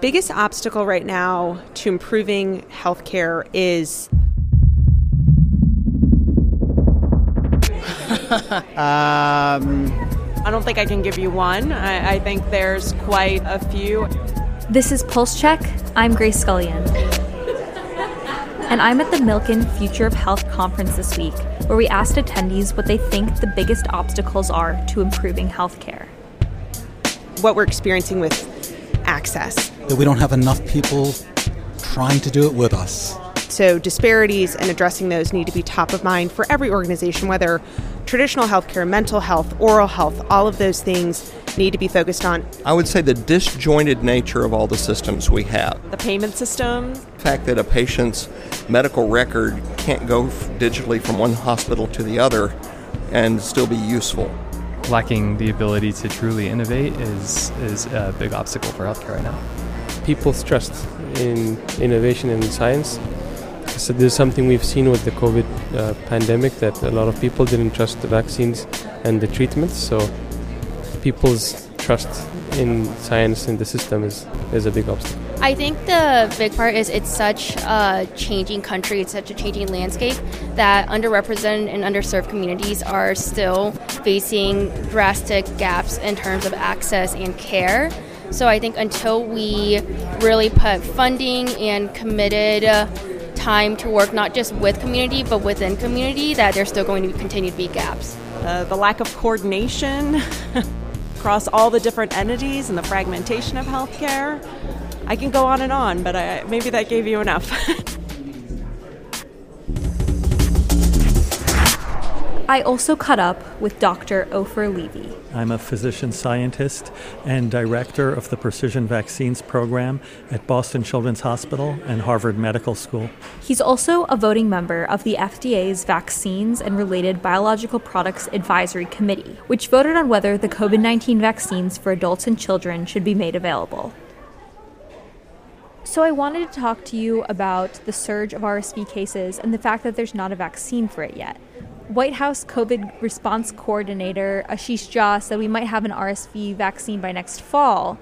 biggest obstacle right now to improving healthcare is um, I don't think I can give you one. I, I think there's quite a few. This is Pulse Check. I'm Grace Scullion. And I'm at the Milken Future of Health conference this week, where we asked attendees what they think the biggest obstacles are to improving healthcare. What we're experiencing with access. That we don't have enough people trying to do it with us. So, disparities and addressing those need to be top of mind for every organization, whether traditional healthcare, mental health, oral health, all of those things need to be focused on. I would say the disjointed nature of all the systems we have. The payment system. The fact that a patient's medical record can't go digitally from one hospital to the other and still be useful. Lacking the ability to truly innovate is, is a big obstacle for healthcare right now. People's trust in innovation and science so this is something we've seen with the COVID uh, pandemic that a lot of people didn't trust the vaccines and the treatments. So people's trust in science and the system is, is a big obstacle. I think the big part is it's such a changing country, it's such a changing landscape that underrepresented and underserved communities are still facing drastic gaps in terms of access and care. So I think until we really put funding and committed time to work not just with community but within community that there's still going to continue to be gaps. Uh, the lack of coordination across all the different entities and the fragmentation of healthcare. I can go on and on, but I, maybe that gave you enough. I also caught up with Dr. Ofer Levy. I'm a physician scientist and director of the Precision Vaccines Program at Boston Children's Hospital and Harvard Medical School. He's also a voting member of the FDA's Vaccines and Related Biological Products Advisory Committee, which voted on whether the COVID 19 vaccines for adults and children should be made available. So, I wanted to talk to you about the surge of RSV cases and the fact that there's not a vaccine for it yet. White House COVID response coordinator Ashish Jha said we might have an RSV vaccine by next fall.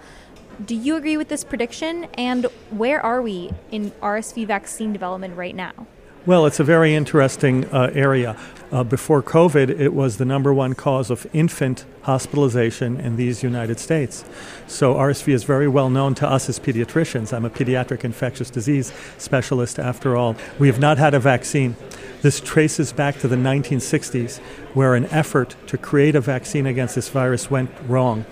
Do you agree with this prediction? And where are we in RSV vaccine development right now? Well, it's a very interesting uh, area. Uh, before COVID, it was the number one cause of infant hospitalization in these United States. So RSV is very well known to us as pediatricians. I'm a pediatric infectious disease specialist after all. We have not had a vaccine. This traces back to the 1960s, where an effort to create a vaccine against this virus went wrong.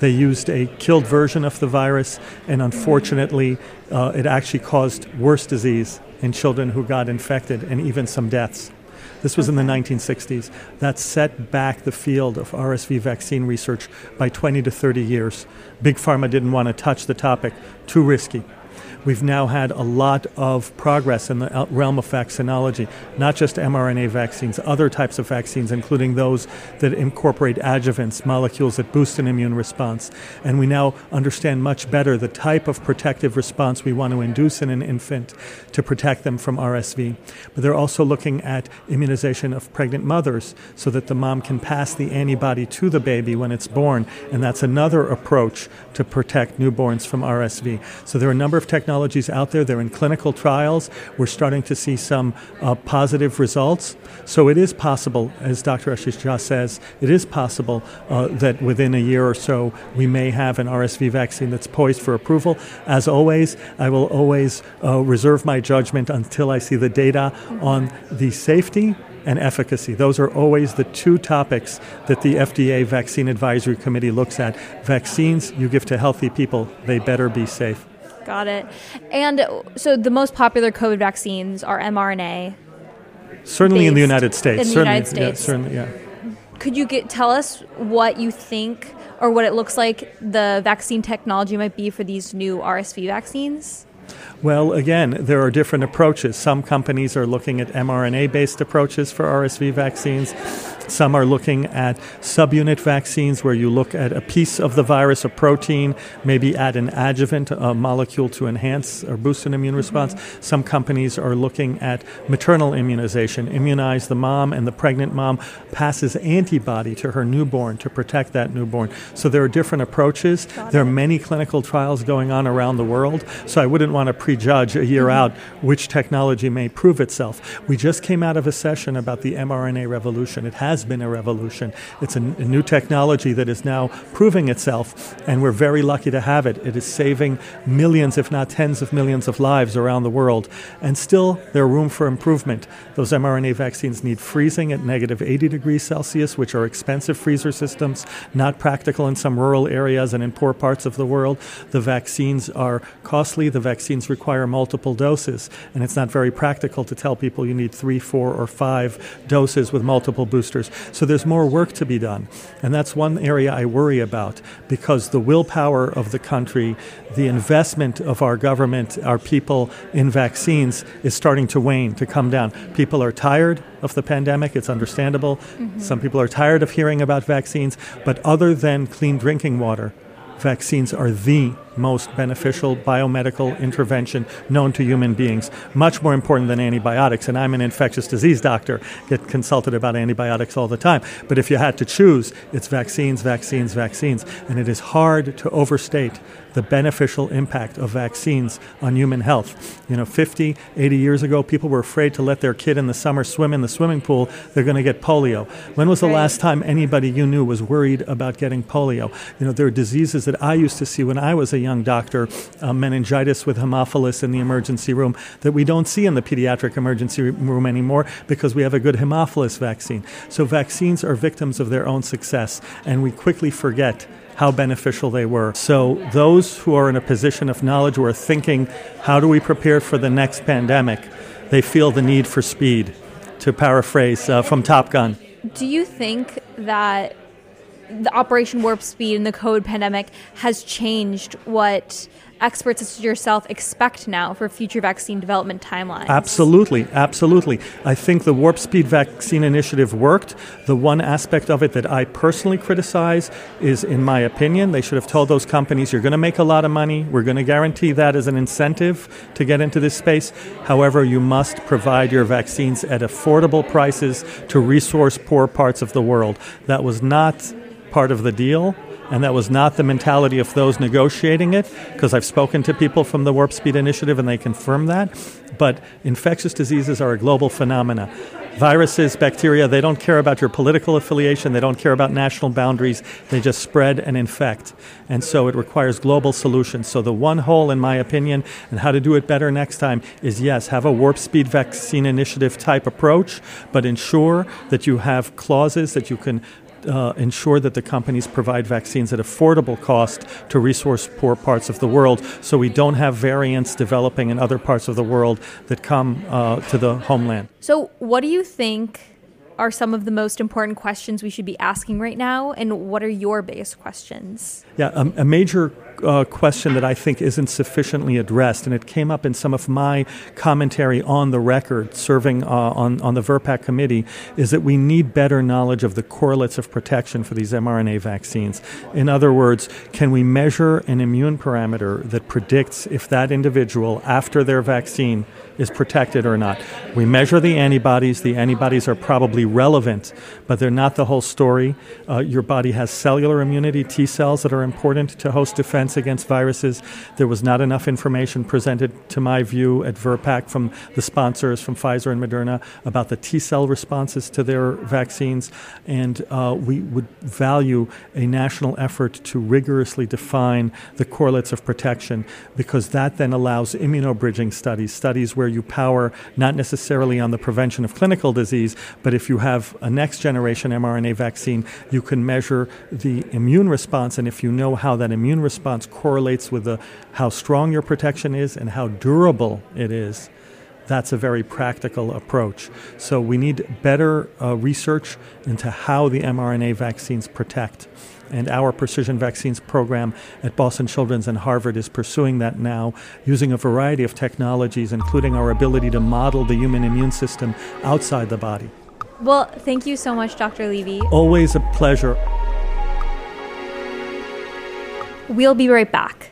They used a killed version of the virus, and unfortunately, uh, it actually caused worse disease in children who got infected and even some deaths. This was in the 1960s. That set back the field of RSV vaccine research by 20 to 30 years. Big Pharma didn't want to touch the topic, too risky. We've now had a lot of progress in the uh, realm of vaccinology, not just mRNA vaccines, other types of vaccines, including those that incorporate adjuvants, molecules that boost an immune response. And we now understand much better the type of protective response we want to induce in an infant to protect them from RSV. But they're also looking at immunization of pregnant mothers so that the mom can pass the antibody to the baby when it's born. And that's another approach to protect newborns from RSV. So there are a number of technologies technologies out there. They're in clinical trials. We're starting to see some uh, positive results. So it is possible, as Dr. Ashish Jha says, it is possible uh, that within a year or so we may have an RSV vaccine that's poised for approval. As always, I will always uh, reserve my judgment until I see the data on the safety and efficacy. Those are always the two topics that the FDA Vaccine Advisory Committee looks at. Vaccines you give to healthy people, they better be safe. Got it. And so the most popular COVID vaccines are mRNA. Certainly in the United States. In the certainly, United States. Yeah, certainly, yeah. Could you get, tell us what you think or what it looks like the vaccine technology might be for these new RSV vaccines? Well, again, there are different approaches. Some companies are looking at mRNA based approaches for RSV vaccines. Some are looking at subunit vaccines where you look at a piece of the virus, a protein, maybe add an adjuvant, a molecule to enhance or boost an immune response. Mm-hmm. Some companies are looking at maternal immunization, immunize the mom, and the pregnant mom passes antibody to her newborn to protect that newborn. So there are different approaches. There are many clinical trials going on around the world. So I wouldn't want to prejudge a year mm-hmm. out which technology may prove itself. We just came out of a session about the mRNA revolution. It has has been a revolution. It's a, a new technology that is now proving itself, and we're very lucky to have it. It is saving millions, if not tens of millions, of lives around the world. And still, there's room for improvement. Those mRNA vaccines need freezing at negative 80 degrees Celsius, which are expensive freezer systems, not practical in some rural areas and in poor parts of the world. The vaccines are costly. The vaccines require multiple doses, and it's not very practical to tell people you need three, four, or five doses with multiple boosters. So there's more work to be done. And that's one area I worry about because the willpower of the country, the investment of our government, our people in vaccines is starting to wane, to come down. People are tired of the pandemic. It's understandable. Mm-hmm. Some people are tired of hearing about vaccines. But other than clean drinking water, vaccines are the most beneficial biomedical intervention known to human beings, much more important than antibiotics. And I'm an infectious disease doctor, get consulted about antibiotics all the time. But if you had to choose, it's vaccines, vaccines, vaccines. And it is hard to overstate the beneficial impact of vaccines on human health. You know, 50, 80 years ago, people were afraid to let their kid in the summer swim in the swimming pool. They're going to get polio. When was the last time anybody you knew was worried about getting polio? You know, there are diseases that I used to see when I was a young doctor, uh, meningitis with Haemophilus in the emergency room, that we don't see in the pediatric emergency room anymore because we have a good Haemophilus vaccine. So vaccines are victims of their own success, and we quickly forget how beneficial they were. So, those who are in a position of knowledge who are thinking, how do we prepare for the next pandemic, they feel the need for speed, to paraphrase uh, from Top Gun. Do you think that the Operation Warp Speed and the COVID pandemic has changed what experts as yourself expect now for future vaccine development timelines? Absolutely, absolutely. I think the Warp Speed vaccine initiative worked. The one aspect of it that I personally criticize is, in my opinion, they should have told those companies, you're going to make a lot of money, we're going to guarantee that as an incentive to get into this space. However, you must provide your vaccines at affordable prices to resource poor parts of the world. That was not part of the deal and that was not the mentality of those negotiating it, because I've spoken to people from the Warp Speed Initiative and they confirm that. But infectious diseases are a global phenomena. Viruses, bacteria, they don't care about your political affiliation, they don't care about national boundaries, they just spread and infect. And so it requires global solutions. So the one hole, in my opinion, and how to do it better next time is yes, have a warp speed vaccine initiative type approach, but ensure that you have clauses that you can uh, ensure that the companies provide vaccines at affordable cost to resource poor parts of the world so we don't have variants developing in other parts of the world that come uh, to the homeland. So, what do you think are some of the most important questions we should be asking right now, and what are your biggest questions? Yeah, um, a major uh, question that I think isn't sufficiently addressed, and it came up in some of my commentary on the record, serving uh, on, on the VRBPAC committee, is that we need better knowledge of the correlates of protection for these mRNA vaccines. In other words, can we measure an immune parameter that predicts if that individual, after their vaccine, is protected or not? We measure the antibodies. The antibodies are probably relevant, but they're not the whole story. Uh, your body has cellular immunity, T cells that are important to host defense defense against viruses. There was not enough information presented, to my view, at VRBPAC from the sponsors, from Pfizer and Moderna, about the T cell responses to their vaccines. And uh, we would value a national effort to rigorously define the correlates of protection because that then allows immunobridging studies, studies where you power not necessarily on the prevention of clinical disease, but if you have a next generation mRNA vaccine, you can measure the immune response. And if you know how that immune response response correlates with the, how strong your protection is and how durable it is, that's a very practical approach. So we need better uh, research into how the mRNA vaccines protect. And our precision vaccines program at Boston Children's and Harvard is pursuing that now using a variety of technologies, including our ability to model the human immune system outside the body. Well, thank you so much, Dr. Levy. Always a pleasure. We'll be right back.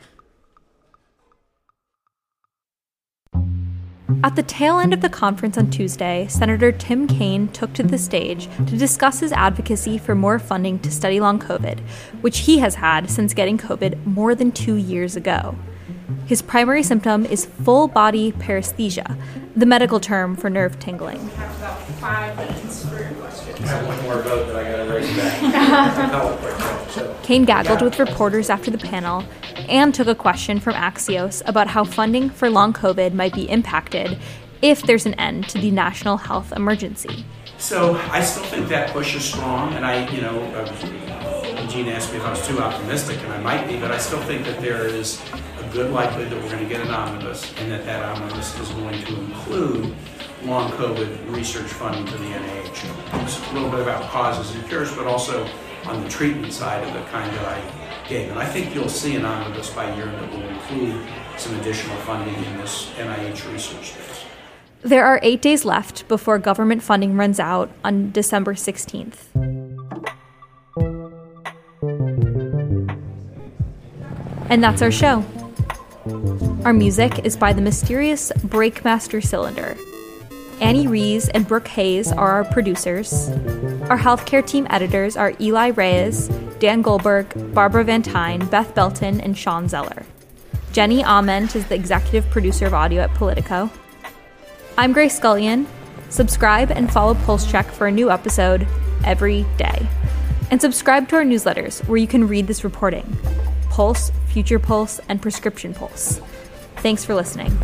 At the tail end of the conference on Tuesday, Senator Tim Kaine took to the stage to discuss his advocacy for more funding to study long COVID, which he has had since getting COVID more than two years ago. His primary symptom is full body paresthesia, the medical term for nerve tingling. Kaine gaggled with reporters after the panel and took a question from Axios about how funding for long COVID might be impacted if there's an end to the national health emergency. So I still think that push is strong, and I, you know, Gene asked me if I was too optimistic, and I might be, but I still think that there is a good likelihood that we're going to get an omnibus, and that that omnibus is going to include long COVID research funding to the NIH. It's a little bit about causes and cures, but also on the treatment side of the kind that I gave. And I think you'll see an omnibus by year that will include some additional funding in this NIH research space. There are eight days left before government funding runs out on December 16th. And that's our show. Our music is by the mysterious Breakmaster Cylinder. Annie Rees and Brooke Hayes are our producers. Our healthcare team editors are Eli Reyes, Dan Goldberg, Barbara Van Tyne, Beth Belton, and Shawn Zeller. Jenny Ament is the executive producer of audio at Politico. I'm Grace Scullion. Subscribe and follow Pulse Check for a new episode every day. And subscribe to our newsletters where you can read this reporting Pulse, Future Pulse, and Prescription Pulse. Thanks for listening.